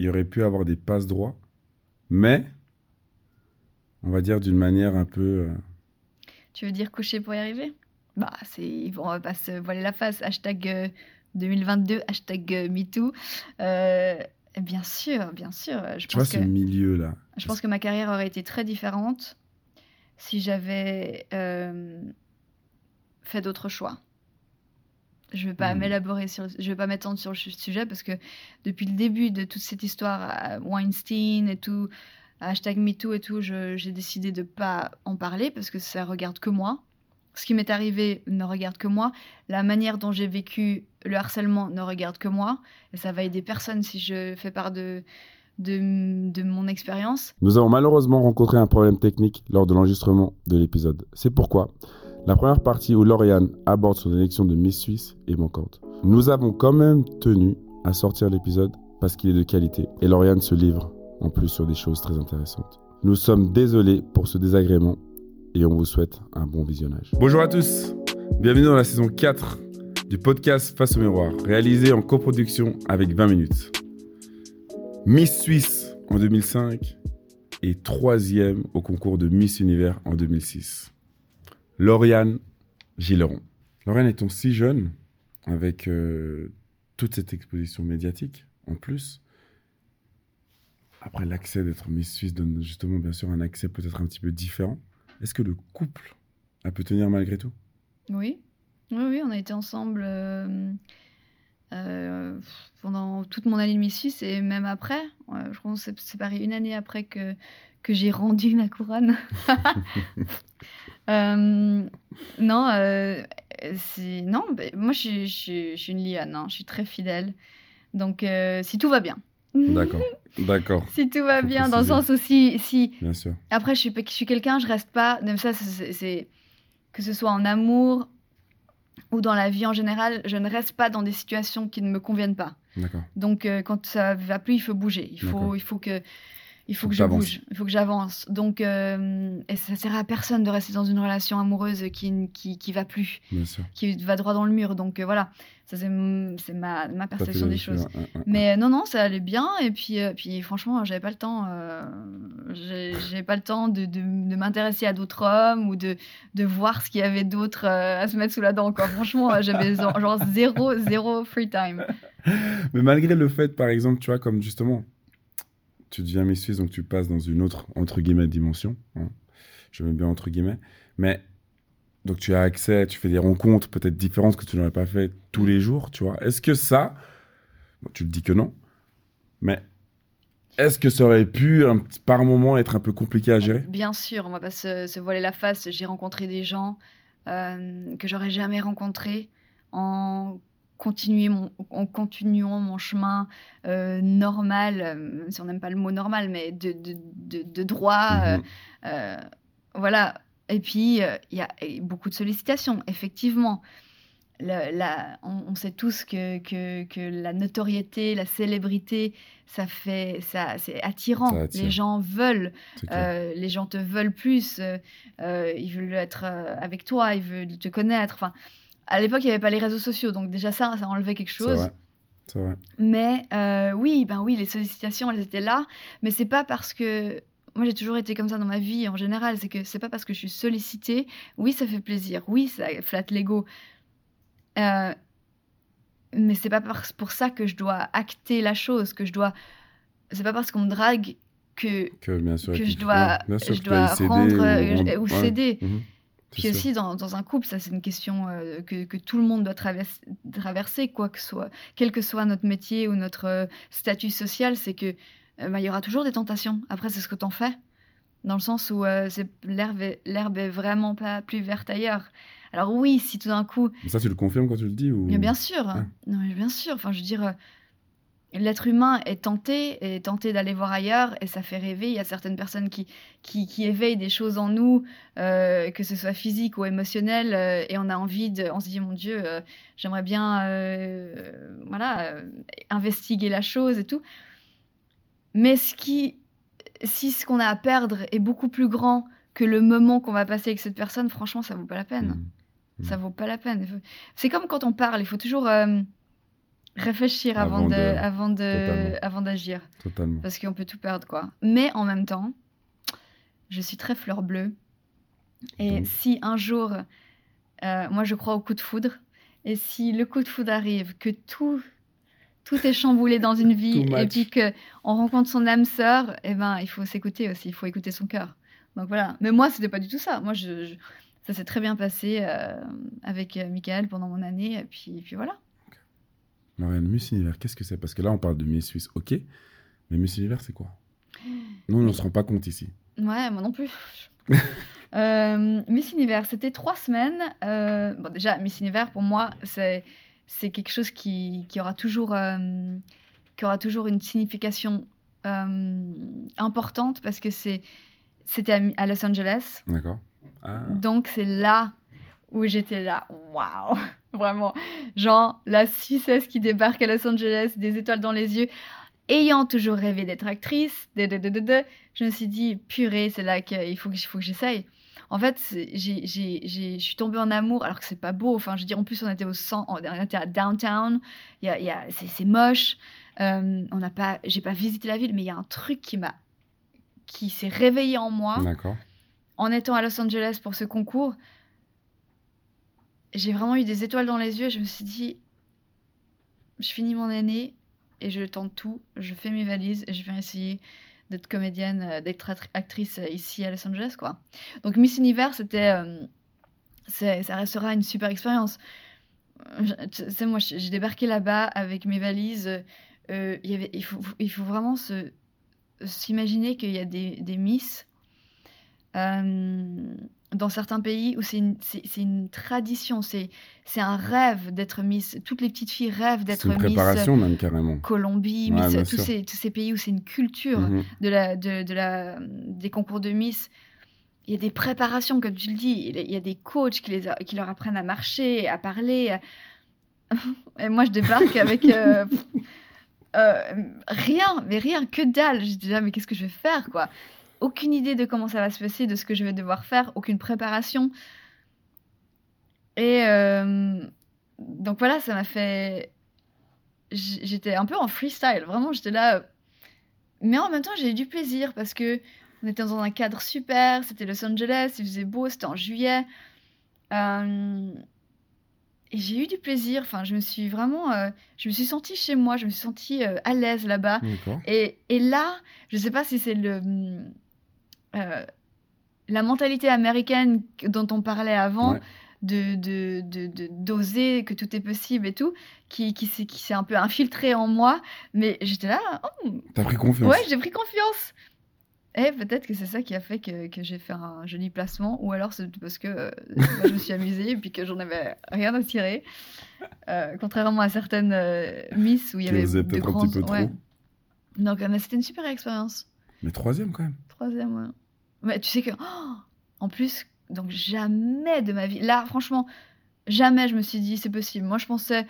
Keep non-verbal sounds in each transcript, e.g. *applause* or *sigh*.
il aurait pu avoir des passes droits, mais on va dire d'une manière un peu. euh, Tu veux dire coucher pour y arriver? Bah, c'est, on va pas se voiler la face. Hashtag euh, 2022, hashtag euh, MeToo. Euh, bien sûr, bien sûr. Je tu vois pense ce que milieu-là. je pense que ma carrière aurait été très différente si j'avais euh, fait d'autres choix. Je ne vais pas Mhm. m'élaborer sur, je vais pas m'étendre sur le su- sujet parce que depuis le début de toute cette histoire, à Weinstein et tout, hashtag MeToo et tout, j'ai décidé de pas en parler parce que ça regarde que moi. Ce qui m'est arrivé ne regarde que moi. La manière dont j'ai vécu le harcèlement ne regarde que moi. Et ça va aider personne si je fais part de, de, de mon expérience. Nous avons malheureusement rencontré un problème technique lors de l'enregistrement de l'épisode. C'est pourquoi la première partie où Lauriane aborde son élection de Miss Suisse est manquante. Nous avons quand même tenu à sortir l'épisode parce qu'il est de qualité et Lauriane se livre en plus sur des choses très intéressantes. Nous sommes désolés pour ce désagrément et on vous souhaite un bon visionnage. Bonjour à tous, bienvenue dans la saison 4 du podcast Face au miroir, réalisé en coproduction avec 20 minutes. Miss Suisse en 2005 et troisième au concours de Miss Univers en 2006. Lauriane Gilleron. Lauriane étant si jeune, avec euh, toute cette exposition médiatique en plus, après l'accès d'être Miss Suisse donne justement bien sûr un accès peut-être un petit peu différent. Est-ce que le couple a pu tenir malgré tout? Oui, oui, oui, on a été ensemble euh, euh, pendant toute mon année de Miss Suisse et même après. Ouais, je crois qu'on s'est séparés une année après que, que j'ai rendu ma couronne. *laughs* Euh, non, euh, c'est- non ben, moi je, suis- je, suis- je suis une lionne, hein, je suis très fidèle. Donc euh, si tout va bien. D'accord, d'accord, *laughs* Si tout va bien, dans le sens où si, bien sûr. après, je suis, je suis quelqu'un, je reste pas. Même ça, c'est- que ce soit en amour ou dans la vie en général, je ne reste pas dans des situations qui ne me conviennent pas. D'accord. Donc, quand ça va plus, il faut bouger. Il faut, il faut que, il faut que je bouge. Il faut que j'avance. Donc, euh, et ça sert à personne de rester dans une relation amoureuse qui, qui, qui va plus, qui va droit dans le mur. Donc, euh, voilà. Ça, c'est ma, ma perception des choses. ouais, ouais, ouais. Mais euh, non, non, ça allait bien. Et puis, euh, puis franchement, j'avais pas le temps. j'ai pas le temps de, de, de m'intéresser à d'autres hommes ou de, de voir ce qu'il y avait d'autre à se mettre sous la dent. Quoi. Franchement, j'avais *laughs* genre zéro, zéro free time. Mais malgré le fait, par exemple, tu vois, comme justement, tu deviens Miss Suisse, donc tu passes dans une autre, entre guillemets, dimension. hein. Je mets bien entre guillemets. Mais, donc tu as accès, tu fais des rencontres peut-être différentes que tu n'aurais pas fait tous les jours, tu vois. Est-ce que ça, bon, tu le dis que non, mais est-ce que ça aurait pu, un par moment, être un peu compliqué à gérer? Bien sûr, on va pas se, se voiler la face. J'ai rencontré des gens euh, que j'aurais jamais rencontrés en, continuer mon, en continuant mon chemin euh, normal, euh, si on n'aime pas le mot normal, mais de, de, de, de droit. Mhm. euh, voilà. Et puis, il y a beaucoup de sollicitations, effectivement. La- on, on sait tous que, que, que la notoriété, la célébrité, ça fait, ça, c'est attirant. Ça. Les gens veulent, euh, les gens te veulent plus, euh, ils veulent être avec toi, ils veulent te connaître. Enfin, à l'époque, il n'y avait pas les réseaux sociaux, donc déjà ça, ça enlevait quelque chose. vrai. C'est vrai. Mais euh, oui, ben oui, les sollicitations, elles étaient là. Mais c'est pas parce que moi j'ai toujours été comme ça dans ma vie en général. C'est que c'est pas parce que je suis sollicitée. Oui, ça fait plaisir. Oui, ça flatte l'ego. Euh, mais c'est pas pour ça que je dois acter la chose, que je dois. C'est pas parce qu'on me drague que Que bien sûr. que je dois, bien sûr, je dois céder rendre ou euh, rendre- ou ouais. céder. Mhm. Puis sûr. aussi, dans, dans un couple, ça c'est une question euh, que, que tout le monde doit traverser, traverser, quoi que soit, quel que soit notre métier ou notre euh, statut social, c'est que euh, bah, il y aura toujours des tentations. Après, c'est ce que t'en fais, dans le sens où c'est- l'herbe est, l'herbe est vraiment pas plus verte ailleurs. Alors oui, si tout d'un coup, Ça, tu le confirmes quand tu le dis ou... mais bien sûr, non mais bien sûr. Enfin, je veux dire, l'être humain est tenté, est tenté d'aller voir ailleurs, et ça fait rêver. Il y a certaines personnes qui qui, qui éveillent des choses en nous, euh, que ce soit physique ou émotionnel, euh, et on a envie de, on se dit mon Dieu, euh, j'aimerais bien, euh, voilà, investiguer la chose et tout. Mais ce qui, si ce qu'on a à perdre est beaucoup plus grand que le moment qu'on va passer avec cette personne, franchement, ça vaut pas la peine Mhm. ça vaut pas la peine. C'est comme quand on parle, il faut toujours. Réfléchir avant, de, avant de, avant d'agir, Totalement. parce qu'on peut tout perdre, quoi. Mais en même temps, je suis très fleur bleue. Et Donc. si un jour, euh, moi je crois au coup de foudre, et si le coup de foudre arrive, que tout, tout est chamboulé dans une *laughs* vie, et puis que on rencontre son âme sœur, eh ben il faut s'écouter aussi, il faut écouter son cœur. Donc voilà. Mais moi, c'était pas du tout ça. Moi, je, je- ça s'est très bien passé euh, avec euh, Michael pendant mon année, et puis, et puis voilà. Lauriane, Miss Univers, qu'est-ce que c'est? Parce que là, on parle de Miss Suisse, ok. Mais Miss Univers, c'est quoi? Nous, on ne se rend pas compte ici. Ouais, moi non plus. *laughs* Euh, Miss Univers, c'était trois semaines. Euh, bon, déjà, Miss Univers, pour moi, c'est c'est quelque chose qui, qui aura toujours euh, qui aura toujours une signification euh, importante parce que c'est c'était à, à Los Angeles. D'accord Ah, Donc c'est là où j'étais là, waouh, vraiment, genre la Suissesse qui débarque à Los Angeles, des étoiles dans les yeux, ayant toujours rêvé d'être actrice, de, de, de, de, de, je me suis dit, purée, c'est là qu'il faut que, il faut que j'essaye. En fait, je suis tombée en amour, alors que c'est pas beau. Enfin, je veux dire, en plus, on était au centre, on était à downtown. Il y a, il y a, c'est, moche. Euh, on n'a pas, j'ai pas visité la ville, mais il y a un truc qui m'a, qui s'est réveillé en moi en étant à Los Angeles pour ce concours, j'ai vraiment eu des étoiles dans les yeux. Je me suis dit, je finis mon année et je tente tout. Je fais mes valises et je viens essayer d'être comédienne, euh, d'être act- actrice euh, ici à Los Angeles, quoi. Donc Miss Univers, c'était, euh, c'est- ça restera une super expérience. Sais, moi, j'ai débarqué là-bas avec mes valises. il faut, vraiment s'imaginer qu'il y a des, Miss dans certains pays où c'est une, c'est, c'est une tradition, c'est, c'est un rêve d'être Miss. Toutes les petites filles rêvent C'est d'être une Miss préparation, même carrément. Colombie, Ouais, Miss, tous ces, tous ces pays où c'est une culture Mhm. de la, de, de la, des concours de Miss. Il y a des préparations, comme tu le dis. Il y a- des coachs qui, les, a- qui leur apprennent à marcher, à parler. *laughs* Et moi, je débarque avec euh, euh, rien, mais rien, que dalle. Je dis là, mais qu'est-ce que je vais faire, quoi? Aucune idée de comment ça va se passer, de ce que je vais devoir faire, aucune préparation. Et euh, donc voilà, ça m'a fait. J'étais un peu en freestyle, vraiment, j'étais là. Mais en même temps, j'ai eu du plaisir parce que on était dans un cadre super, c'était Los Angeles, il faisait beau, c'était en juillet. Euh, et j'ai eu du plaisir, enfin, je me suis vraiment. euh, je me suis sentie chez moi, je me suis sentie euh, à l'aise là-bas. Et, et là, je sais pas si c'est le euh, la mentalité américaine dont on parlait avant, Ouais. de de de- de- d'oser que tout est possible et tout, qui qui s'est qui s'est un peu infiltré en moi. Mais j'étais là, oh, T'as pris confiance. ouais, j'ai pris confiance. Et peut-être que c'est ça qui a fait que, que j'ai fait un joli placement, ou alors c'est parce que euh, moi, je me suis amusée et *laughs* puis que j'en avais rien à tirer. Euh, contrairement à certaines euh, Miss où il y avait de grands... ouais. Donc, mais c'était une super expérience. Mais troisième, quand même. Troisième, ouais. Mais tu sais que, oh, en plus, donc jamais de ma vie, là, franchement, jamais je me suis dit c'est possible. Moi, je pensais,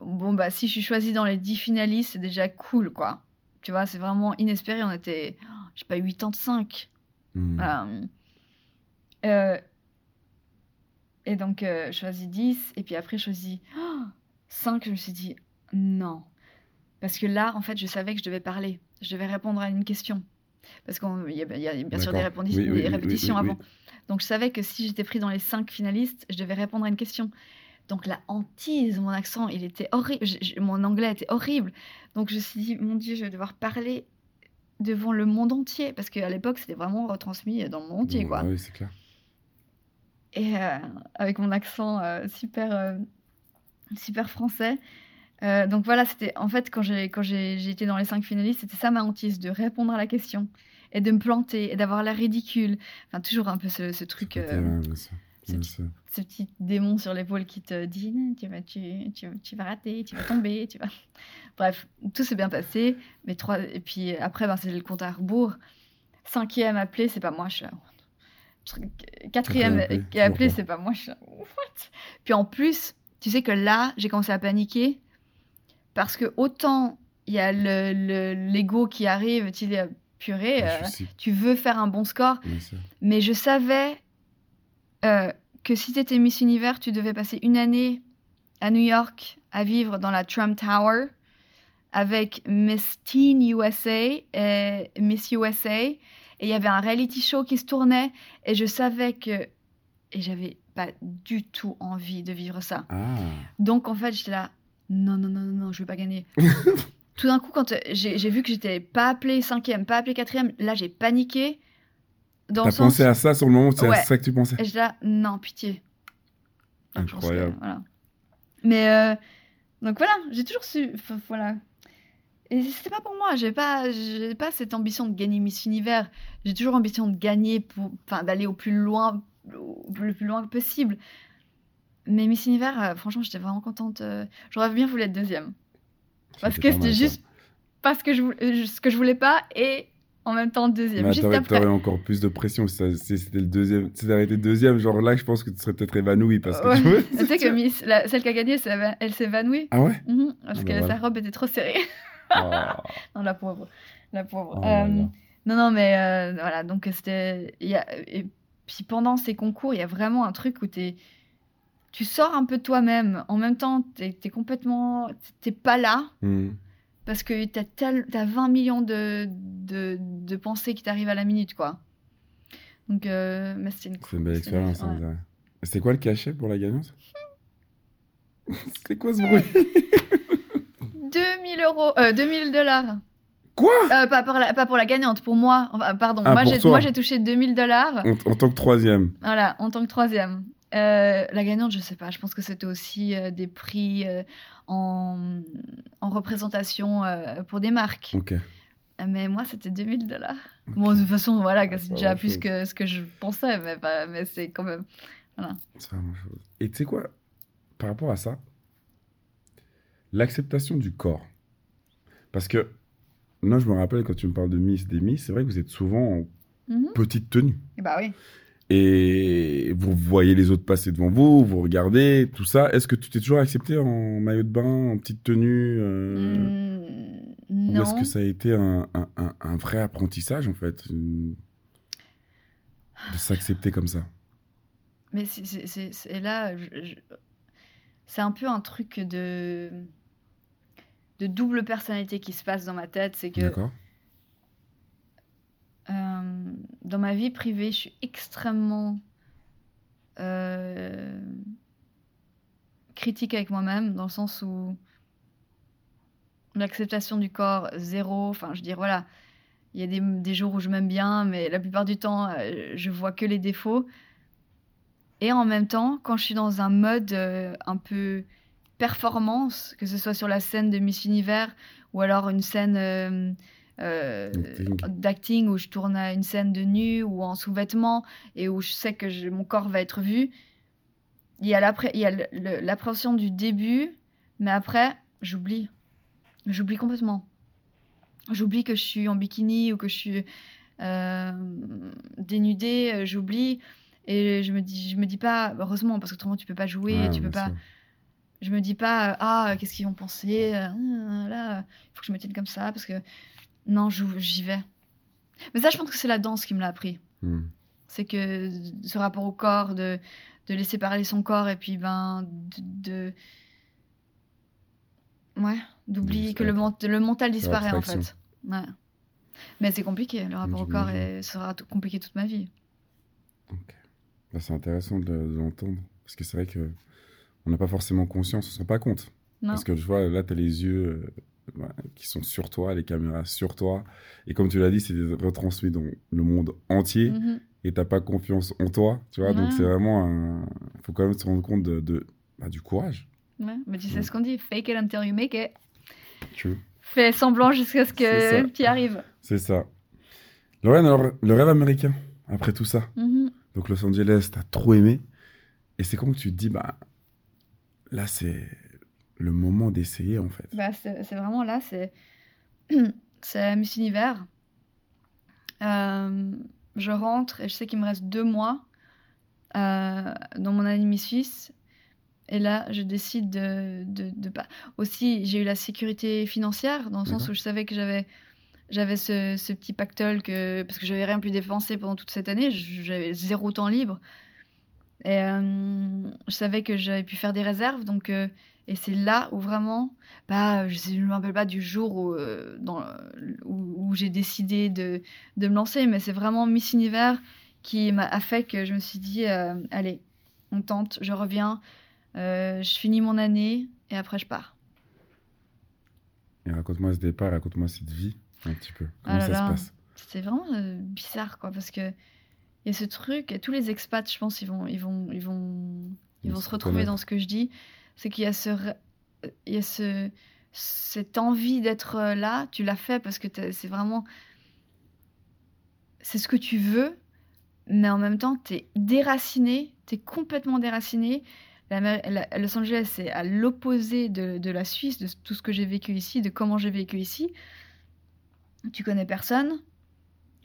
bon, bah, si je suis choisie dans les 10 finalistes, c'est déjà cool, quoi. Tu vois, c'est vraiment inespéré. On était, oh, je sais pas, 85. Hmm. Voilà. Euh, et donc, euh, je choisis 10, et puis après, je choisis 5. Je me suis dit, non. Parce que là, en fait, je savais que je devais parler. Je devais répondre à une question. Parce qu'il y, a- il y a bien sûr des, Oui, oui, répétitions oui, avant. Donc, je savais que si j'étais pris dans les 5 finalistes, je devais répondre à une question. Donc, la hantise, mon accent, il était horrible. Mon anglais était horrible. Donc, je me suis dit, mon Dieu, je vais devoir parler devant le monde entier. Parce qu'à l'époque, c'était vraiment retransmis dans le monde entier, Bon, quoi. ah oui, c'est clair. Et euh, avec mon accent euh, super, euh, super français. Euh, donc voilà, c'était en fait quand j'ai quand j'ai été dans les cinq finalistes, c'était ça ma hantise, de répondre à la question et de me planter et d'avoir l'air ridicule. Enfin toujours un peu ce, ce truc, euh, ouais, bien sûr, ce bien petit- sûr. ce petit démon sur l'épaule qui te dit tu vas tu, tu, tu vas rater, tu vas tomber, tu vas. *laughs* Bref, tout s'est bien passé. Mais trois et puis après ben, c'est le compte à rebours. Cinquième appelé, c'est pas moi, je suis là, Quatrième appelé, appelé, c'est pas moi, je suis là, What Puis en plus, tu sais que là, j'ai commencé à paniquer parce que autant il y a le le- l'ego qui arrive, tu dis purée, euh, tu veux faire un bon score, mais je savais euh, que si tu étais Miss Univers, tu devais passer une année à New York à vivre dans la Trump Tower avec Miss Teen USA et Miss USA. Et il y avait un reality show qui se tournait. Et je savais que. Et j'avais pas du tout envie de vivre ça. Ah. Donc en fait, j'étais là. Non, non, non, non, non, je vais pas gagner. *laughs* tout d'un coup, quand euh, j'ai vu que j'étais pas appelée cinquième, pas appelée quatrième, là j'ai paniqué. T'as sens pensé à ça sur le moment, c'est à ça que tu pensais et là, non, pitié. Donc, que- Incroyable. voilà. Mais euh, donc voilà, j'ai toujours su. enfin, Voilà. Et c'était pas pour moi. J'ai pas, j'ai pas cette ambition de gagner Miss Univers. J'ai toujours ambition de gagner pour, enfin, d'aller au plus loin, au- le plus loin possible. Mais Miss Univers, euh, franchement, j'étais vraiment contente. euh, J'aurais bien voulu être deuxième. Parce que c'était juste parce que je voulais, euh, ce que je voulais pas et en même temps deuxième. Mais t'aurais, encore plus de pression si c'était le deuxième. Si t'avais été deuxième, genre là, je pense que tu serais peut-être évanoui parce que Ouais. tu vois. *laughs* Tu sais que Miss, la- celle qui a gagné, elle s'est évanouie. Ah ouais? Mhm, parce Ah que bah voilà. sa robe était trop serrée. *laughs* Ah. non, la pauvre. La pauvre. Oh Euh, là. non, non, mais voilà, donc c'était. et puis pendant ces concours, il y a vraiment un truc où t'es, tu sors un peu de toi-même. En même temps, t'es es complètement. T'es pas là. Hmm. Parce que t'as tel- t'as 20 millions de, de, de pensées qui t'arrivent à la minute, quoi. Donc, euh, une, C'est une belle expérience. hein, ouais. C'est quoi le cachet pour la gagnante? *laughs* C'est quoi ce bruit? 2000 euros, euh, 2000 dollars. Quoi? Euh, pas, pour la, pas pour la gagnante, pour moi. Enfin, pardon, Ah, moi, j'ai touché 2000 dollars. en, en tant que troisième. Voilà, en tant que troisième. Euh, la gagnante, je sais pas, je pense que c'était aussi euh, des prix euh, en, en représentation pour des marques. Mais moi, c'était 2000 dollars. Bon, de toute façon, voilà, c'est déjà plus que ce que je pensais, mais, c'est quand même. C'est vraiment chose. Et tu sais quoi? Par rapport à ça, l'acceptation du corps. Parce que, moi, je me rappelle quand tu me parles de Miss, des Miss, c'est vrai que vous êtes souvent en Mhm. petite tenue. Et Bah oui. Et vous voyez les autres passer devant vous, vous regardez, tout ça. Est-ce que tu t'es toujours accepté en maillot de bain, en petite tenue euh, Mm, Ou non. est-ce que ça a été un, un- un- un vrai apprentissage, en fait, une- de s'accepter comme ça? Mais c'est- là, je- c'est un peu un truc de de double personnalité qui se passe dans ma tête. C'est que D'accord euh, dans ma vie privée, je suis extrêmement euh, critique avec moi-même, dans le sens où l'acceptation du corps, zéro. Enfin, je veux dire, voilà, il y a des, jours où je m'aime bien, mais la plupart du temps, euh, je vois que les défauts. Et en même temps, quand je suis dans un mode un peu performance, que ce soit sur la scène de Miss Univers ou alors une scène euh, D'acting. où je tourne à une scène de nu ou en sous-vêtements et où je sais que je- mon corps va être vu, il y a l'appréhension du début, mais après, j'oublie. J'oublie complètement. J'oublie que je suis en bikini ou que je suis euh, dénudée, j'oublie. Et je me dis, je me dis pas, heureusement, parce que autrement tu peux pas jouer, Ouais, tu peux pas. sûr. Je me dis pas, ah, qu'est-ce qu'ils vont penser euh, ah, Là, il faut que je me tienne comme ça, parce que non, j'y vais. Mais ça, je pense que c'est la danse qui me l'a appris. Hmm. C'est que ce rapport au corps, de, de laisser parler son corps, et puis ben, de. de- Ouais, d'oublier que le, ment- le mental disparaît en fait. Ouais. Mais c'est compliqué, le rapport au corps est- sera compliqué toute ma vie. Bah, c'est intéressant de, de l'entendre. Parce que c'est vrai que on n'a pas forcément conscience, on se rend pas compte. Non. Parce que je vois, là, tu as les yeux euh, voilà, qui sont sur toi, les caméras sur toi. Et comme tu l'as dit, c'est retransmis dans le monde entier. Mhm. Et t'as pas confiance en toi. Tu vois, donc c'est vraiment un. Il faut quand même se rendre compte de, de- bah, du courage. Ouais, Mais tu sais ce qu'on dit, fake it until you make it. Tu. Fais semblant jusqu'à ce que tu y arrives. C'est ça. Lorraine, alors, le rêve américain, après tout ça. Mhm. Donc Los Angeles, t'as trop aimé. Et c'est quand que tu te dis, bah, là, c'est le moment d'essayer, en fait. Bah, c'est vraiment là, c'est *clears throat* c'est Miss Univers. Euh, je rentre et je sais qu'il me reste deux mois euh, dans mon année Miss Suisse. Et là, je décide de, de, de pas. Aussi, j'ai eu la sécurité financière dans le sens où je savais que j'avais j'avais ce, ce petit pactole que parce que j'avais rien pu dépenser pendant toute cette année, j'avais zéro temps libre. Et euh, je savais que j'avais pu faire des réserves, donc euh, Et c'est là où vraiment, bah, je ne me rappelle pas du jour où, dans, où, où j'ai décidé de, de, me lancer, mais c'est vraiment Miss Univers qui m'a fait que je me suis dit, allez, on tente, je reviens, je finis mon année et après je pars. Et raconte-moi ce départ, raconte-moi cette vie un petit peu. Comment ah ça se passe? C'est vraiment bizarre, quoi, parce que il y a ce truc, et tous les expats, je pense, ils vont, ils vont, ils vont, ils vont se retrouver dans ce que je dis. C'est qu'il y a ce, il y a ce, cette envie d'être euh, là. Tu l'as fait parce que c'est vraiment, c'est ce que tu veux, mais en même temps, tu es déraciné, tu es complètement déraciné. La, Los Angeles, c'est à l'opposé de, de, la Suisse, de tout ce que j'ai vécu ici, de comment j'ai vécu ici. Tu connais personne,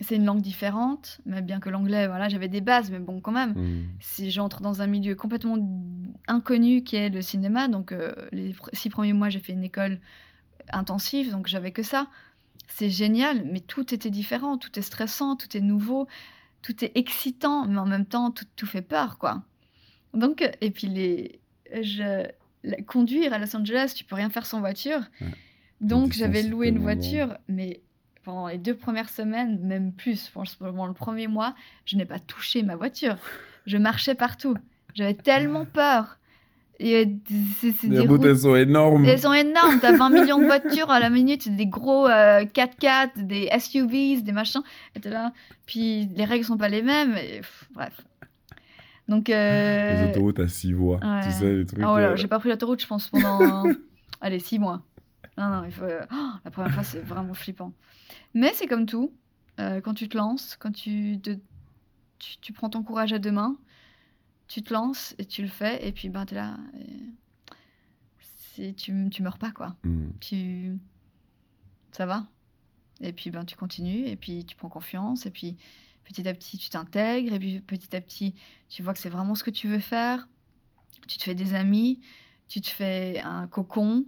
c'est une langue différente, mais bien que l'anglais, voilà, j'avais des bases, mais bon, quand même, mm. si j'entre dans un milieu complètement inconnu qui est le cinéma, donc euh, les six premiers mois, j'ai fait une école intensive, donc j'avais que ça. C'est génial, mais tout était différent, tout est stressant, tout est nouveau, tout est excitant, mais en même temps, tout, tout fait peur, quoi. Donc, et puis les, je, conduire à Los Angeles, tu peux rien faire sans voiture. Donc, j'avais loué une voiture, mais pendant les deux premières semaines, même plus, pendant le premier mois, je n'ai pas touché ma voiture. Je marchais partout. J'avais tellement peur. Et les routes, elles sont énormes. Elles sont énormes. T'as 20 millions de voitures à la minute, des gros 4x4, euh, des SUVs, des machins. Et là. Puis les règles sont pas les mêmes. bref. Donc. Euh... Les autoroutes à 6 voies. Tu sais, les trucs. Ah ouais, euh, j'ai pas pris l'autoroute, je pense, pendant. *laughs* Allez, 6 mois. Non, non, il faut. Oh, la première fois, c'est vraiment flippant. Mais c'est comme tout. Euh, quand tu te lances, quand tu, te, tu, prends ton courage à deux mains, tu te lances et tu le fais, et puis ben, tu es là. Et tu, tu meurs pas, quoi. Mm. Tu, ça va. Et puis ben, tu continues, et puis tu prends confiance, et puis petit à petit tu t'intègres, et puis petit à petit tu vois que c'est vraiment ce que tu veux faire. Tu te fais des amis, tu te fais un cocon,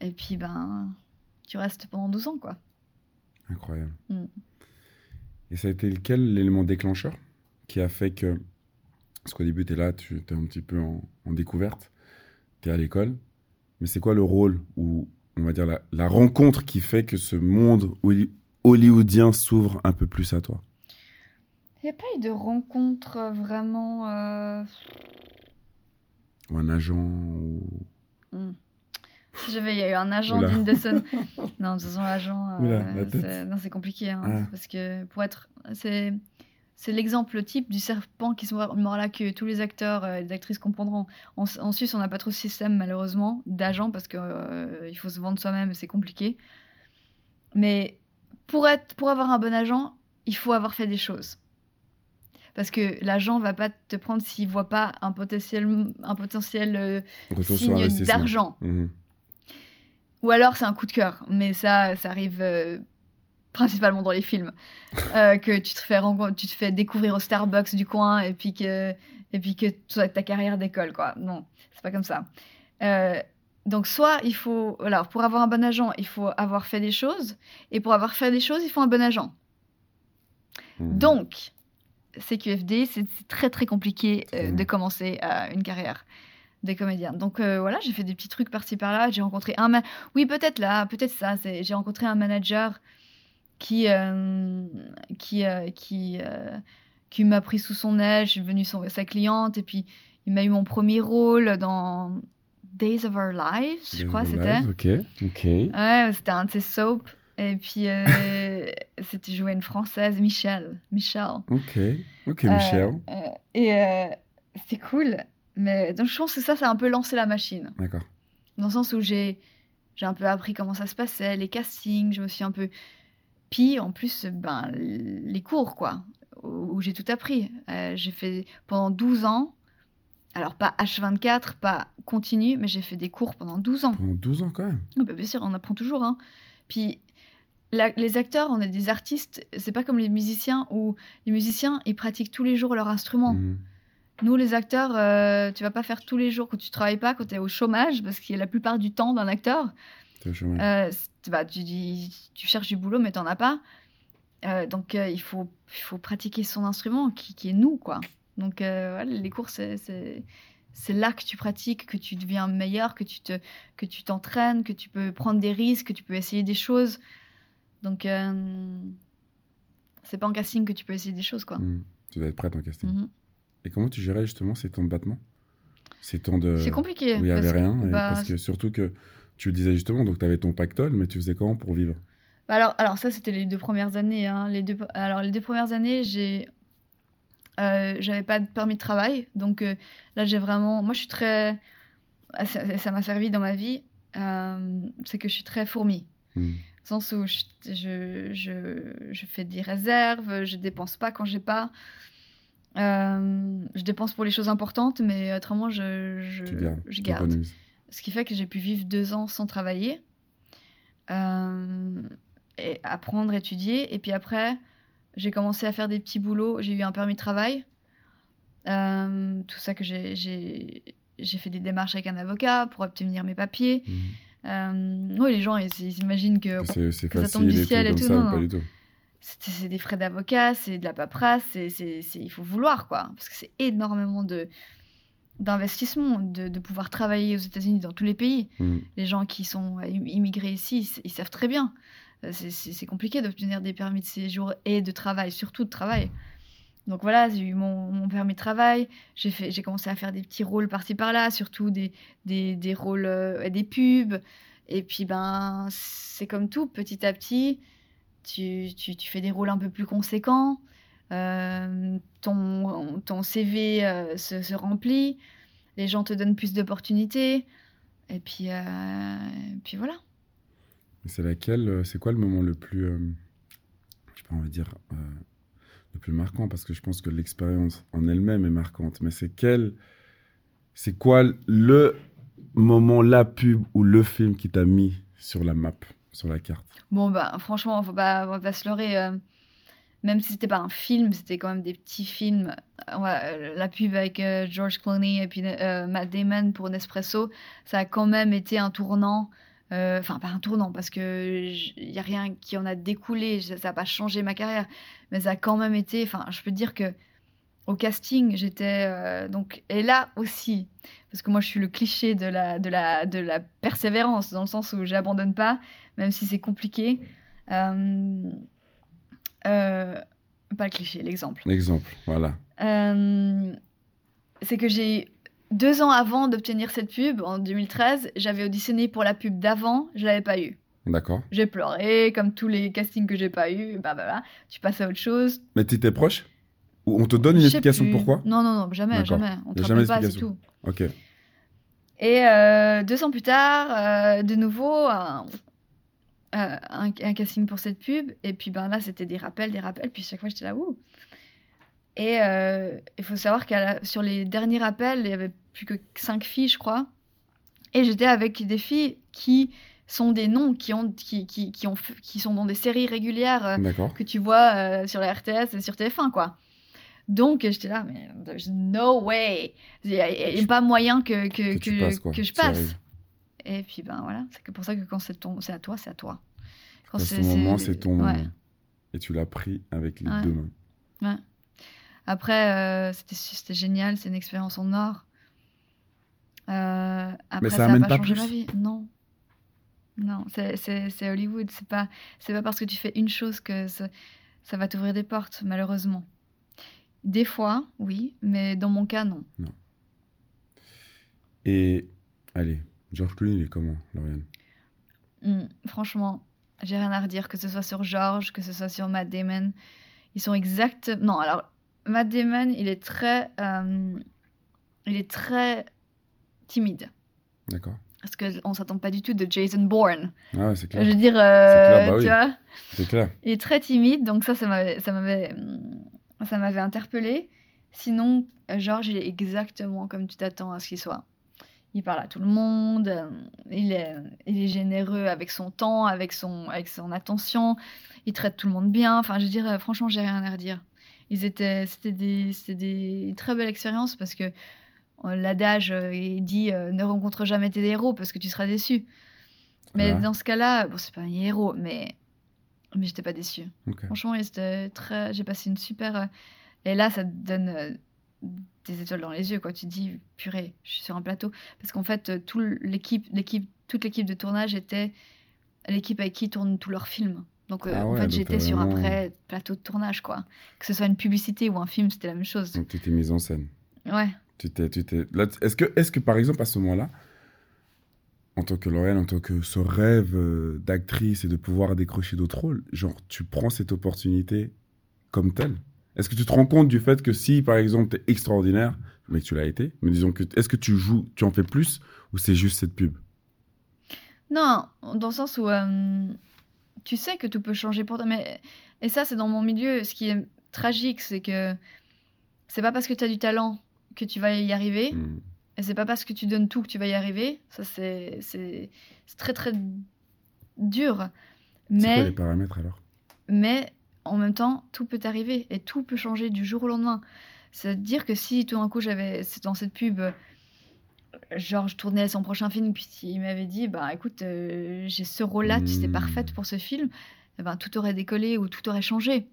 et puis ben, tu restes pendant 12 ans, quoi. Incroyable. Mm. Et ça a été lequel l'élément déclencheur qui a fait que, parce qu'au début, tu es là, tu es un petit peu en, découverte, tu es à l'école, mais c'est quoi le rôle ou, on va dire, la, rencontre qui fait que ce monde hollywoodien s'ouvre un peu plus à toi? Il n'y a pas eu de rencontre vraiment. Euh, ou un agent ou... *laughs* Mm. J'avais, il y a eu un agent d'une de son. *laughs* non, de toute façon, l'agent. Euh, c'est compliqué. Hein, ah. Parce que pour être. C'est. C'est l'exemple type du serpent qui se mord la queue. Tous les acteurs et euh, les actrices comprendront. En, Suisse, on n'a pas trop de système, malheureusement, d'agent parce qu'il euh, faut se vendre soi-même et c'est compliqué. Mais pour, être, pour avoir un bon agent, il faut avoir fait des choses. Parce que l'agent va pas te prendre s'il voit pas un potentiel, un potentiel signe d'argent. Mmh. Ou alors c'est un coup de cœur, mais ça, ça arrive euh, principalement dans les films. Euh, *laughs* que tu te, fais tu te fais découvrir au Starbucks du coin et puis que, et puis que ta carrière décolle, quoi. Non, c'est pas comme ça. Euh, donc soit il faut, alors pour avoir un bon agent, il faut avoir fait des choses, et pour avoir fait des choses, il faut un bon agent. Mmh. Donc, CQFD, c'est très très compliqué de commencer une carrière des comédiens. Donc euh, voilà, j'ai fait des petits trucs par-ci par-là. J'ai rencontré un. Oui, peut-être là, peut-être ça. J'ai rencontré un manager qui euh, qui euh, qui qui m'a pris sous son aile. Je suis devenue sa cliente et puis il m'a eu mon premier rôle dans Days of Our Lives, je crois c'était. Ok, ok. Ouais, c'était un de ses soaps. Et puis, *laughs* c'était joué une française, Michel. Michel. Ok, ok, Michel. et c'est cool. Mais donc je pense que ça, ça a un peu lancé la machine. D'accord. Dans le sens où j'ai j'ai un peu appris comment ça se passait, les castings, je me suis un peu. Puis en plus, ben, les cours, quoi, où, j'ai tout appris. Euh, j'ai fait pendant 12 ans, alors pas H24, pas continu, mais j'ai fait des cours pendant 12 ans. Pendant 12 ans quand même bah, Bien sûr, on apprend toujours. Hein. Puis les acteurs, on est des artistes, c'est pas comme les musiciens où les musiciens, ils pratiquent tous les jours leur instrument. Mmh. Nous, les acteurs, euh, tu vas pas faire tous les jours quand tu travailles pas, quand tu es au chômage, parce qu'il y a la plupart du temps d'un acteur. Euh, bah, tu, tu, cherches du boulot, mais tu n'en as pas. Euh, donc, euh, il, faut, il faut pratiquer son instrument, qui, qui est nous, quoi. Donc, les cours, c'est c'est là que tu pratiques, que tu deviens meilleur, que tu te, que tu t'entraînes, que tu peux prendre des risques, que tu peux essayer des choses. Donc, euh, c'est pas en casting que tu peux essayer des choses, quoi. Hmm. Tu dois être prête en casting. Mhm. Et comment tu gérais justement ces temps de battement? Ces temps de. C'est compliqué. Où il n'y avait que- rien. bah, parce que surtout que tu le disais justement, donc tu avais ton pactole, mais tu faisais comment pour vivre? Bah alors, alors ça, c'était les deux premières années. hein. Les deux, alors, les deux premières années, j'ai, euh, j'avais pas de permis de travail. Donc euh, là, j'ai vraiment. Moi, je suis très. ah, Ça m'a servi dans ma vie. euh, c'est que je suis très fourmi. Dans le sens où je, je, je, je fais des réserves, je dépense pas quand j'ai pas. Euh, je dépense pour les choses importantes, mais autrement, je, garde. Ce qui fait que j'ai pu vivre deux ans sans travailler, euh, et apprendre, étudier. Et puis après, j'ai commencé à faire des petits boulots. J'ai eu un permis de travail. Euh, tout ça que j'ai- fait des démarches avec un avocat pour obtenir mes papiers. Euh, oui, les gens, ils, ils imaginent que que ça tombe du et tout ciel et tout, ça, non, pas du tout? C'est des frais d'avocat, c'est de la paperasse, c'est, c'est, c'est- il faut vouloir, quoi. Parce que c'est énormément de, d'investissement, de, de pouvoir travailler aux États-Unis, dans tous les pays. Hmm. Les gens qui sont im- immigrés ici, ils, ils savent très bien. Euh, C'est, c'est- c'est compliqué d'obtenir des permis de séjour et de travail, surtout de travail. Donc voilà, j'ai eu mon, mon permis de travail, j'ai, fait, j'ai commencé à faire des petits rôles par-ci par-là, surtout des, des, des rôles, euh, des pubs. Et puis, ben, c'est comme tout, petit à petit, tu, tu, fais des rôles un peu plus conséquents, euh, ton, ton CV euh, se, remplit, les gens te donnent plus d'opportunités, et puis, euh, et puis voilà. C'est laquelle C'est quoi le moment le plus, je sais pas, on va dire, le plus marquant? Parce que je pense que l'expérience en elle-même est marquante. Mais c'est quel, c'est quoi le moment, la pub ou le film qui t'a mis sur la map, sur la carte Bon, bah, franchement, on va pas se leurrer. euh, même si c'était pas un film, c'était quand même des petits films. Euh, euh, la pub avec George Clooney et puis Matt Damon pour Nespresso, ça a quand même été un tournant. Enfin, pas un tournant, parce que il y a rien qui en a découlé. Ça n'a pas changé ma carrière, mais ça a quand même été. Enfin, je peux dire que au casting, j'étais euh, donc et là aussi, parce que moi je suis le cliché de la de la de la persévérance dans le sens où j'abandonne pas, même si c'est compliqué. Euh, euh, pas le cliché, l'exemple. Exemple, voilà. C'est que j'ai deux ans avant d'obtenir cette pub, en 2013, j'avais auditionné pour la pub d'avant, je l'avais pas eu. D'accord. J'ai pleuré, comme tous les castings que j'ai pas eu, bah, bah, bah, tu passes à autre chose. Mais tu étais proche? Ou on te donne une explication plus. pourquoi Non, non, non, jamais, D'accord. jamais. On te jamais pas, c'est tout. Ok. Et euh, deux ans plus tard, euh, de nouveau, un, euh, un, un casting pour cette pub. Et puis ben là, c'était des rappels, des rappels. Puis chaque fois, j'étais là, ouh. Et il faut savoir que sur les derniers rappels, il y avait plus que cinq filles, je crois. Et j'étais avec des filles qui sont des noms, qui, ont, qui, qui, qui, ont, qui sont dans des séries régulières que tu vois sur la RTS et sur TF1, quoi. Donc, j'étais là, mais there's no way. Il n'y a, pas moyen que, que, Que tu que- passes, quoi. que je passe. Et puis, ben voilà, c'est pour ça que quand c'est ton, à toi, c'est à toi. Quand c'est ton moment, c'est ton ouais. moment. Et tu l'as pris avec les Ouais. deux mains. Après, euh, c'était génial, c'est une expérience en or. Euh, après, ça ça amène n'a pas changé plus ma vie. Non. Non, c'est- Hollywood. C'est pas, pas parce que tu fais une chose que ça, ça va t'ouvrir des portes, malheureusement. Des fois, oui, mais dans mon cas, non. Et allez, George Clooney, il est comment, Lauriane? Hmm, franchement, j'ai rien à redire, que ce soit sur George, que ce soit sur Matt Damon. Ils sont exact. Non, alors, Matt Damon, il est très. euh, il est très timide. D'accord. Parce qu'on ne s'attend pas du tout de Jason Bourne. Ah c'est Je clair. veux dire, euh, clair, bah tu oui. vois, C'est clair. il est très timide, donc ça, ça m'avait, ça m'avait, hum, ça m'avait interpellé. Sinon, euh, George, il est exactement comme tu t'attends à ce qu'il soit. Il parle à tout le monde, euh, il est, il est généreux avec son temps, avec son, avec son attention, il traite tout le monde bien. Enfin, je veux dire, euh, franchement, j'ai rien à redire. Ils étaient, c'était des, des très belles expériences parce que euh, l'adage, euh, il dit euh, ne rencontre jamais tes héros parce que tu seras déçu. Mais dans ce cas-là, bon, c'est pas un héros, mais, mais j'étais pas déçue. Ok. Franchement, c'était très... j'ai passé une super. euh, Et là, ça te donne euh, des étoiles dans les yeux quand tu dis purée, je suis sur un plateau. Parce qu'en fait, euh, tout l'équipe, l'équipe, toute l'équipe de tournage était l'équipe avec qui tournent tous leurs films. Donc, euh, Ah en ouais, fait, j'étais sur un vrai plateau de tournage, quoi. Que ce soit une publicité ou un film, c'était la même chose. Donc, tu étais mise en scène. Ouais. Tu t'es, tu t'es... Là, est-ce que, est-ce que, par exemple, à ce moment-là, en tant que Lauriane, en tant que ce rêve euh, d'actrice et de pouvoir décrocher d'autres rôles, genre, tu prends cette opportunité comme telle Est-ce que tu te rends compte du fait que si, par exemple, tu es extraordinaire, mais que tu l'as été, mais disons que, est-ce que tu joues, tu en fais plus, ou c'est juste cette pub? Non, dans le sens où euh, tu sais que tout peut changer pour toi. Mais, et ça, c'est dans mon milieu. Ce qui est tragique, c'est que c'est pas parce que tu as du talent que tu vas y arriver. Hmm. Et c'est pas parce que tu donnes tout que tu vas y arriver. Ça, c'est c'est- c'est très, très dur. C'est quoi Mais, les paramètres alors? mais en même temps, tout peut arriver et tout peut changer du jour au lendemain. C'est-à-dire que si tout d'un coup, j'avais dans cette pub, genre je tournais son prochain film, puis il m'avait dit, bah écoute, euh, j'ai ce rôle-là, tu es Hmm. parfaite pour ce film, eh ben, tout aurait décollé ou tout aurait changé.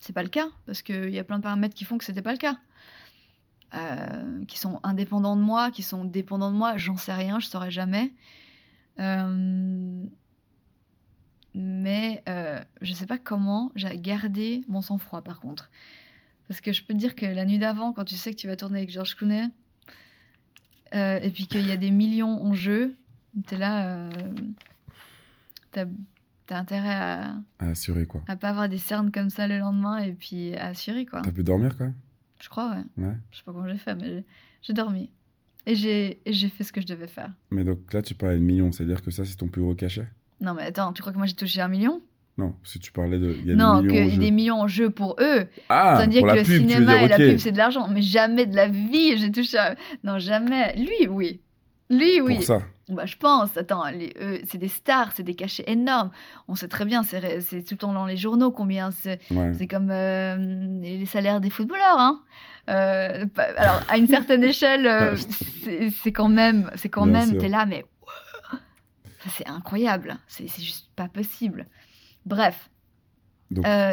C'est pas le cas, parce qu'il y a plein de paramètres qui font que c'était pas le cas. Euh, qui sont indépendants de moi, qui sont dépendants de moi, j'en sais rien, je saurais jamais. Euh, mais euh, je sais pas comment j'ai gardé mon sang-froid par contre. Parce que je peux te dire que la nuit d'avant, quand tu sais que tu vas tourner avec George Clooney, euh, et puis qu'il y a des millions en jeu, t'es là, t'as t'as intérêt à, À assurer quoi à pas avoir des cernes comme ça le lendemain et puis à assurer quoi. T'as pu dormir même? Je crois, ouais. Ouais. Je sais pas comment j'ai fait, mais j'ai- dormi. Et j'ai fait ce que je devais faire. Mais donc là, tu parlais de millions, c'est-à-dire que ça, c'est ton plus gros cachet? Non, mais attends, tu crois que moi j'ai touché un million? Non, si tu parlais de. Y a Non, qu'il y jeu. des millions en jeu pour eux. Ah, ça veut dire pour que la le pub, cinéma dire, et la pub, c'est de l'argent. Mais jamais de la vie, j'ai touché un... Non, jamais. Lui, oui. Lui, oui. Pour ça. Bah, je pense. Attends, c'est des stars, c'est des cachets énormes. On sait très bien, c'est tout le temps dans les journaux combien c'est. Ouais. C'est comme euh, les salaires des footballeurs. Hein. Euh, alors, à une certaine *laughs* échelle, euh, c'est quand même, c'est quand Bien même, t'es là, mais c'est incroyable. C'est juste pas possible. Bref,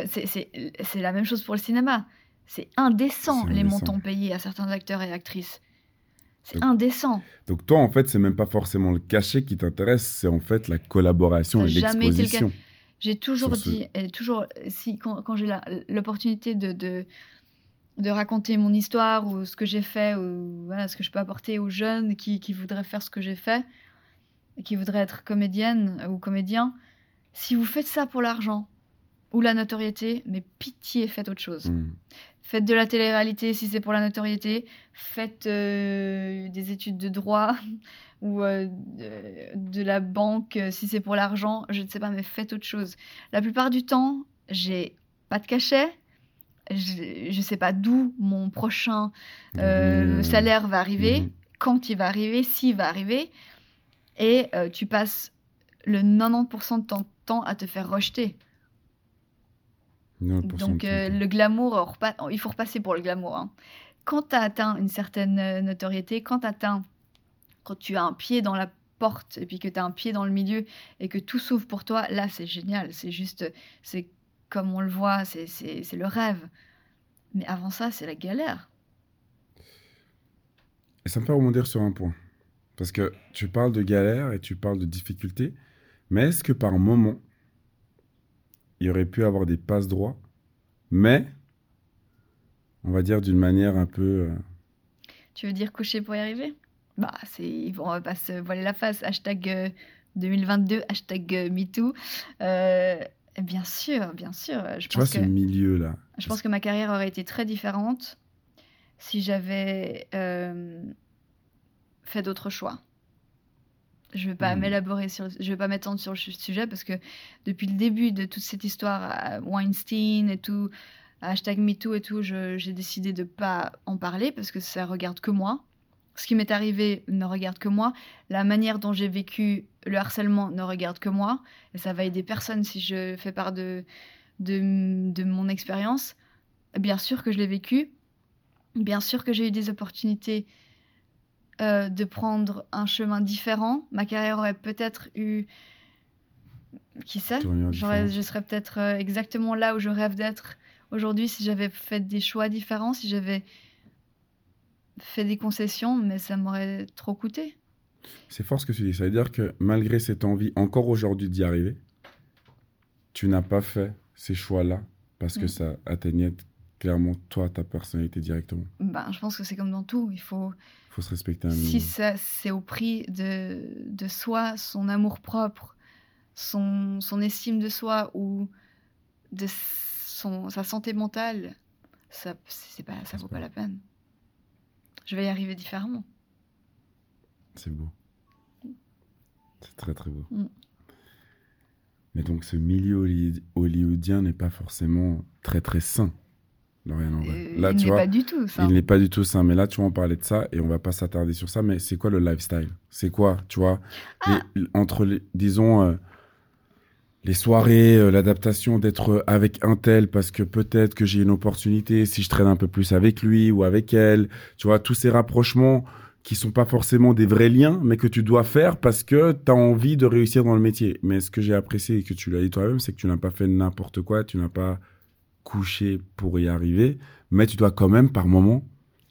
c'est- la même chose pour le cinéma. C'est indécent les indécent. montants payés à certains acteurs et actrices. C'est indécent. Donc toi, en fait, c'est même pas forcément le cachet qui t'intéresse, c'est en fait la collaboration et l'exposition. J'ai toujours ce- dit, et toujours, si, quand, quand j'ai l'opportunité de, de, de raconter mon histoire ou ce que j'ai fait, ou voilà, ce que je peux apporter aux jeunes qui, qui voudraient faire ce que j'ai fait, et qui voudraient être comédienne ou comédien, si vous faites ça pour l'argent ou la notoriété, mais pitié, faites autre chose. Hmm. Faites de la télé-réalité si c'est pour la notoriété. Faites euh, des études de droit *laughs* ou euh, de, de la banque euh, si c'est pour l'argent. Je ne sais pas, mais faites autre chose. La plupart du temps, j'ai pas de cachet. Je ne sais pas d'où mon prochain Mmh. salaire va arriver, Mhm. quand il va arriver, s'il va arriver. Et tu passes le 90% de ton temps à te faire rejeter. 90% Donc euh, le glamour, il faut repasser pour le glamour. hein. Quand tu as atteint une certaine euh, notoriété, quand, atteint, quand tu as un pied dans la porte et puis que tu as un pied dans le milieu et que tout s'ouvre pour toi, là c'est génial. C'est juste, c'est comme on le voit, c'est le rêve. Mais avant ça, c'est la galère. Et ça me fait rebondir sur un point. Parce que tu parles de galère et tu parles de difficulté, mais est-ce que par moment, il aurait pu avoir des passes droits, mais on va dire d'une manière un peu... euh, Tu veux dire coucher pour y arriver? Bah, c'est, on va pas se voiler la face. Hashtag euh, 2022, hashtag euh, MeToo. Euh, bien sûr, bien sûr. Je tu vois pense ce que... milieu-là? Je pense que ma carrière aurait été très différente si j'avais euh, fait d'autres choix. Je ne vais pas Mhm. m'élaborer sur, je vais pas m'étendre sur le su- sujet parce que depuis le début de toute cette histoire à Weinstein et tout, hashtag MeToo et tout, j'ai décidé de pas en parler parce que ça regarde que moi. Ce qui m'est arrivé ne regarde que moi. La manière dont j'ai vécu le harcèlement ne regarde que moi. Et ça va aider personne si je fais part de, de, de mon expérience. Bien sûr que je l'ai vécu. Bien sûr que j'ai eu des opportunités euh, de prendre un chemin différent. Ma carrière aurait peut-être eu... Qui sait Je serais peut-être euh, exactement là où je rêve d'être aujourd'hui si j'avais fait des choix différents, si j'avais fait des concessions, mais ça m'aurait trop coûté. C'est fort ce que tu dis. Ça veut dire que malgré cette envie, encore aujourd'hui, d'y arriver, tu n'as pas fait ces choix-là parce que Mm. ça atteignait clairement toi, ta personnalité directement. Ben, je pense que c'est comme dans tout. Il faut, faut se respecter un si c'est au prix de, de soi, son amour propre, son, son estime de soi ou de son, sa santé mentale, ça, c'est pas, ça vaut pas- pas la peine. Je vais y arriver différemment. C'est beau. C'est très très beau. Mm. Mais donc ce milieu holly- hollywoodien n'est pas forcément très très sain, En vrai. Euh, Là, il tu n'est vois, pas du tout ça. il n'est pas du tout sain. Mais là, tu vois, on parlait de ça et on va pas s'attarder sur ça. Mais c'est quoi le lifestyle? C'est quoi, tu vois? Ah. les- Entre, les, disons, euh, les soirées, euh, l'adaptation d'être avec un tel parce que peut-être que j'ai une opportunité si je traîne un peu plus avec lui ou avec elle. Tu vois, tous ces rapprochements qui sont pas forcément des vrais liens, mais que tu dois faire parce que tu as envie de réussir dans le métier. Mais ce que j'ai apprécié et que tu l'as dit toi-même, c'est que tu n'as pas fait n'importe quoi, tu n'as pas couché pour y arriver, mais tu dois quand même par moment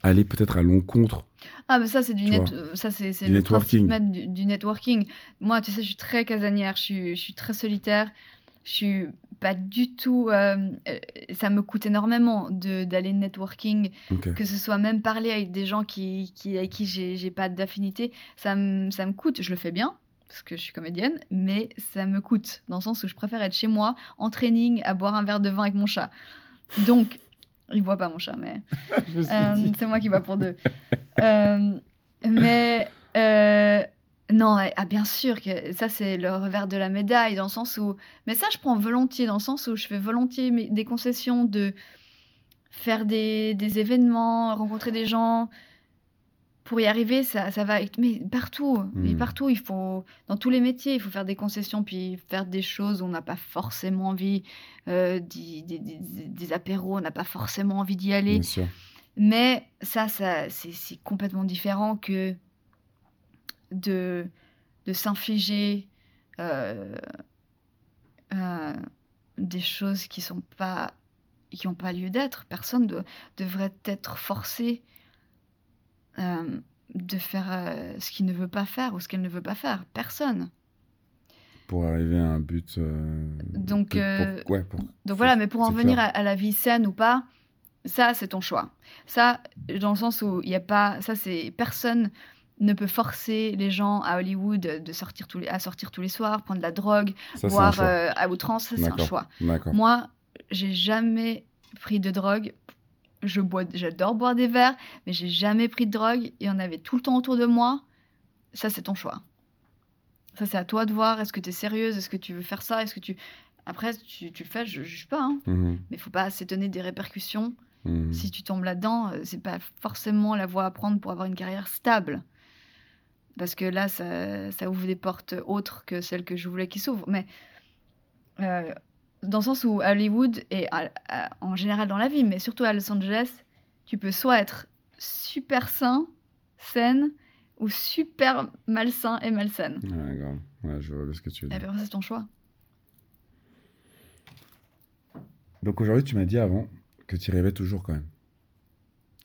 aller peut-être à l'encontre. Ah, mais ça, c'est du, net, euh, ça, c'est, c'est du le principe networking. du, du networking. Moi, tu sais, je suis très casanière, je suis, je suis très solitaire, je suis pas du tout. euh, euh, ça me coûte énormément de, d'aller networking, que ce soit même parler avec des gens qui, qui, avec qui j'ai, j'ai pas d'affinité. Ça me, ça me coûte, je le fais bien. Parce que je suis comédienne, mais ça me coûte, dans le sens où je préfère être chez moi, en training, à boire un verre de vin avec mon chat. Donc, il boit pas mon chat, mais *laughs* euh, c'est moi qui va pour deux. Euh, mais euh, non, ah, bien sûr que ça c'est le revers de la médaille dans le sens où, mais ça je prends volontiers dans le sens où je fais volontiers des concessions de faire des, des événements, rencontrer des gens. Pour y arriver, ça, ça va être, mais partout, mais Hmm. partout, il faut, dans tous les métiers, il faut faire des concessions, puis faire des choses où on n'a pas forcément envie, euh, des, des- des- des apéros, on n'a pas forcément envie d'y aller. Bien sûr. Mais ça, ça c'est complètement différent que de, de s'infliger euh, euh, des choses qui sont pas qui n'ont pas lieu d'être. Personne ne devrait être forcé euh, de faire euh, ce qu'il ne veut pas faire ou ce qu'elle ne veut pas faire. Personne. Pour arriver à un but. euh, Donc, pour- ouais, pour- Donc voilà, mais pour en venir à, la vie saine ou pas, ça c'est ton choix. Ça, dans le sens où il n'y a pas, ça c'est personne ne peut forcer les gens à Hollywood de sortir tous les, à sortir tous les soirs, prendre de la drogue, Ça, boire euh, à outrance, ça c'est un choix. Moi, j'ai jamais pris de drogue. Je bois, j'adore boire des verres, mais j'ai jamais pris de drogue. Il y en avait tout le temps autour de moi. Ça, c'est ton choix. Ça, c'est à toi de voir. Est-ce que tu es sérieuse? Est-ce que tu veux faire ça? Est-ce que tu. Après, tu, tu le fais, je ne juge pas. hein. Mhm, Mais il faut pas s'étonner des répercussions. mhm. Si tu tombes là-dedans, euh, c'est pas forcément la voie à prendre pour avoir une carrière stable. Parce que là, ça, ça ouvre des portes autres que celles que je voulais qu'ils s'ouvrent. Mais euh, dans le sens où à Hollywood, et à- à- en général dans la vie, mais surtout à Los Angeles, tu peux soit être super sain, saine, ou super malsain et malsaine. Ouais, grave. Ouais, je vois ce que tu veux Et dire. après, c'est ton choix. Donc aujourd'hui, tu m'as dit avant que tu rêvais toujours quand même.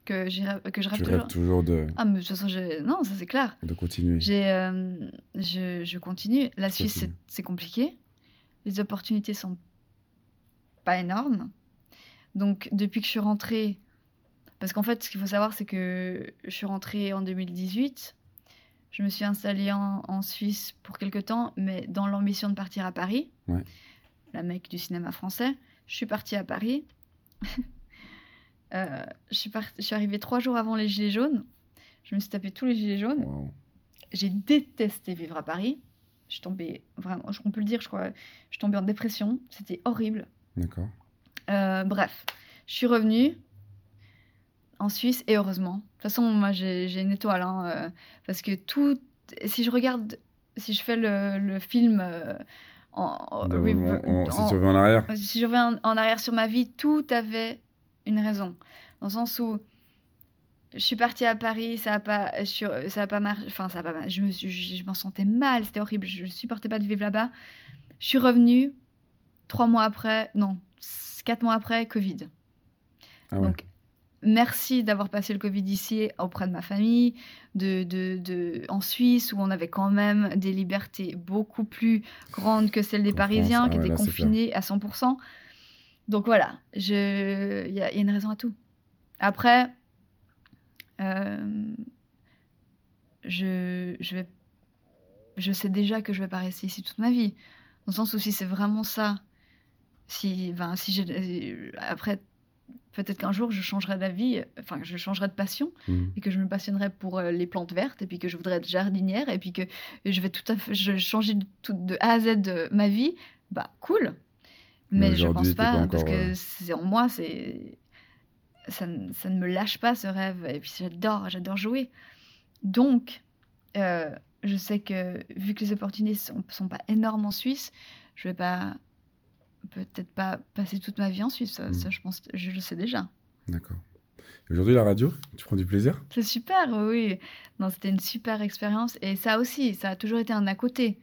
Que, rêve- que je rêve tu toujours. rêves toujours de, Ah, mais de toute façon, non, ça c'est clair. de continuer. J'ai, euh, je, je continue. La Suisse, c'est compliqué. Les opportunités sont pas énormes. Donc, depuis que je suis rentrée, parce qu'en fait, ce qu'il faut savoir, c'est que je suis rentrée en 2018. Je me suis installée en, en Suisse pour quelque temps, mais dans l'ambition de partir à Paris, Ouais. la mecque du cinéma français. Je suis partie à Paris. *laughs* Euh, je, suis part- je suis arrivée trois jours avant les Gilets jaunes. Je me suis tapé tous les Gilets jaunes. Wow. J'ai détesté vivre à Paris. Je suis tombée, vraiment, on peut le dire, je crois, je suis tombée en dépression. C'était horrible. D'accord. Euh, bref, je suis revenue en Suisse et heureusement. De toute façon, moi, j'ai une étoile. hein, euh, parce que tout. Si je regarde, si je fais le, le film. euh, en, rever- on- si tu reviens en arrière, si je reviens en, en arrière sur ma vie, tout avait une raison. Dans le sens où je suis partie à Paris, ça a pas, ça a pas marché. Enfin, ça a pas marché. Je me je m'en sentais mal, c'était horrible. Je supportais pas de vivre là-bas. Je suis revenue trois mois après, non, quatre mois après, Covid. ah ouais. Donc, merci d'avoir passé le Covid ici auprès de ma famille, de, de, de, en Suisse où on avait quand même des libertés beaucoup plus grandes que celles des Parisiens ah qui ouais, étaient confinés à 100%. Donc voilà, je- il y, a il y a une raison à tout. Après, euh, je, je, vais, je sais déjà que je vais pas rester ici toute ma vie. Dans le sens où si c'est vraiment ça, si, ben, si j'ai, après, peut-être qu'un jour je changerai d'avis, enfin, je changerai de passion Mhm. et que je me passionnerai pour euh, les plantes vertes et puis que je voudrais être jardinière et puis que je vais tout à fait je changer de, tout- de A à Z de ma vie, bah cool. Mais Mais je pense pas, parce que euh, c'est en moi, c'est ça, ne- ça ne me lâche pas ce rêve et puis j'adore, j'adore jouer. Donc, euh, je sais que vu que les opportunités sont, sont pas énormes en Suisse, je vais pas peut-être pas passer toute ma vie en Suisse. Ça, Mm. ça, je pense, je le sais déjà. D'accord. Aujourd'hui, la radio, tu prends du plaisir? C'est super, oui. Non, c'était une super expérience. Et ça aussi, ça a toujours été un à côté.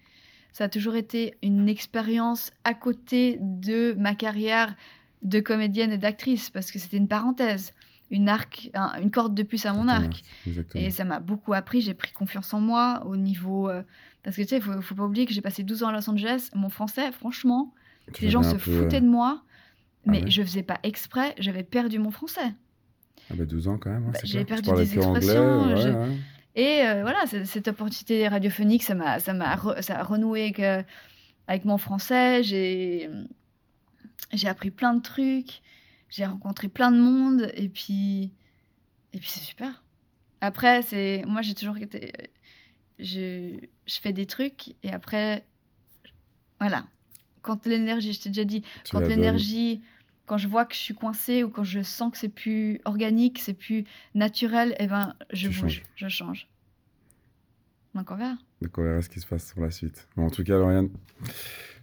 Ça a toujours été une expérience à côté de ma carrière de comédienne et d'actrice, parce que c'était une parenthèse, une, arc, un- une corde de plus à mon arc. Exactement. Et ça m'a beaucoup appris, j'ai pris confiance en moi au niveau... euh, parce que tu sais, il faut, faut pas oublier que j'ai passé 12 ans à Los Angeles. Mon français, franchement, les gens se peu, foutaient euh, de moi, mais ouais je faisais pas exprès, j'avais perdu mon français. Ah bah 12 ans quand même. hein, Bah, j'ai perdu des anglais, expressions, ouais, j'ai- ouais. Et euh, voilà, cette opportunité radiophonique, ça m'a, ça m'a, re- ça a renoué avec mon français. J'ai, j'ai appris plein de trucs, j'ai rencontré plein de monde, et puis, et puis c'est super. Après, c'est, moi j'ai toujours été, je, je fais des trucs, et après, voilà, quand l'énergie, je t'ai déjà dit, Tu quand l'énergie, quand je vois que je suis coincée ou quand je sens que c'est plus organique, c'est plus naturel, eh ben je Tu bouge, changes. je change. Donc on verra. Donc on verra ce qui se passe sur la suite. Bon, en tout cas, Lauriane,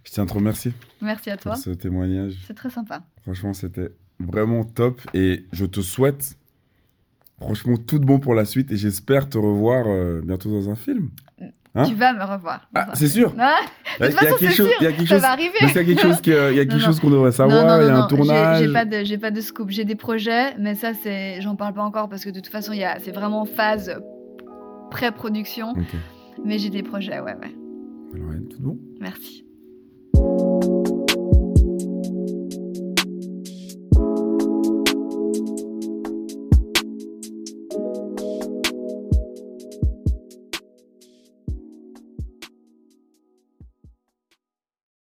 je tiens à te remercier Merci à toi. pour ce témoignage. C'est très sympa. Franchement, c'était vraiment top et je te souhaite franchement tout de bon pour la suite et j'espère te revoir euh, bientôt dans un film. Hein tu vas me revoir. Ah, c'est *laughs* sûr. Il y a, quelque chose, il y a quelque chose, qu'il y a quelque chose que- il y a quelque Non, chose qu'on devrait savoir. il y a un tournage. J'ai pas de, j'ai pas de scoop. J'ai des projets, mais ça c'est, j'en parle pas encore parce que de toute façon il y a, c'est vraiment phase pré-production. Mais j'ai des projets, ouais, ouais. Lauriane, tout bon? Merci.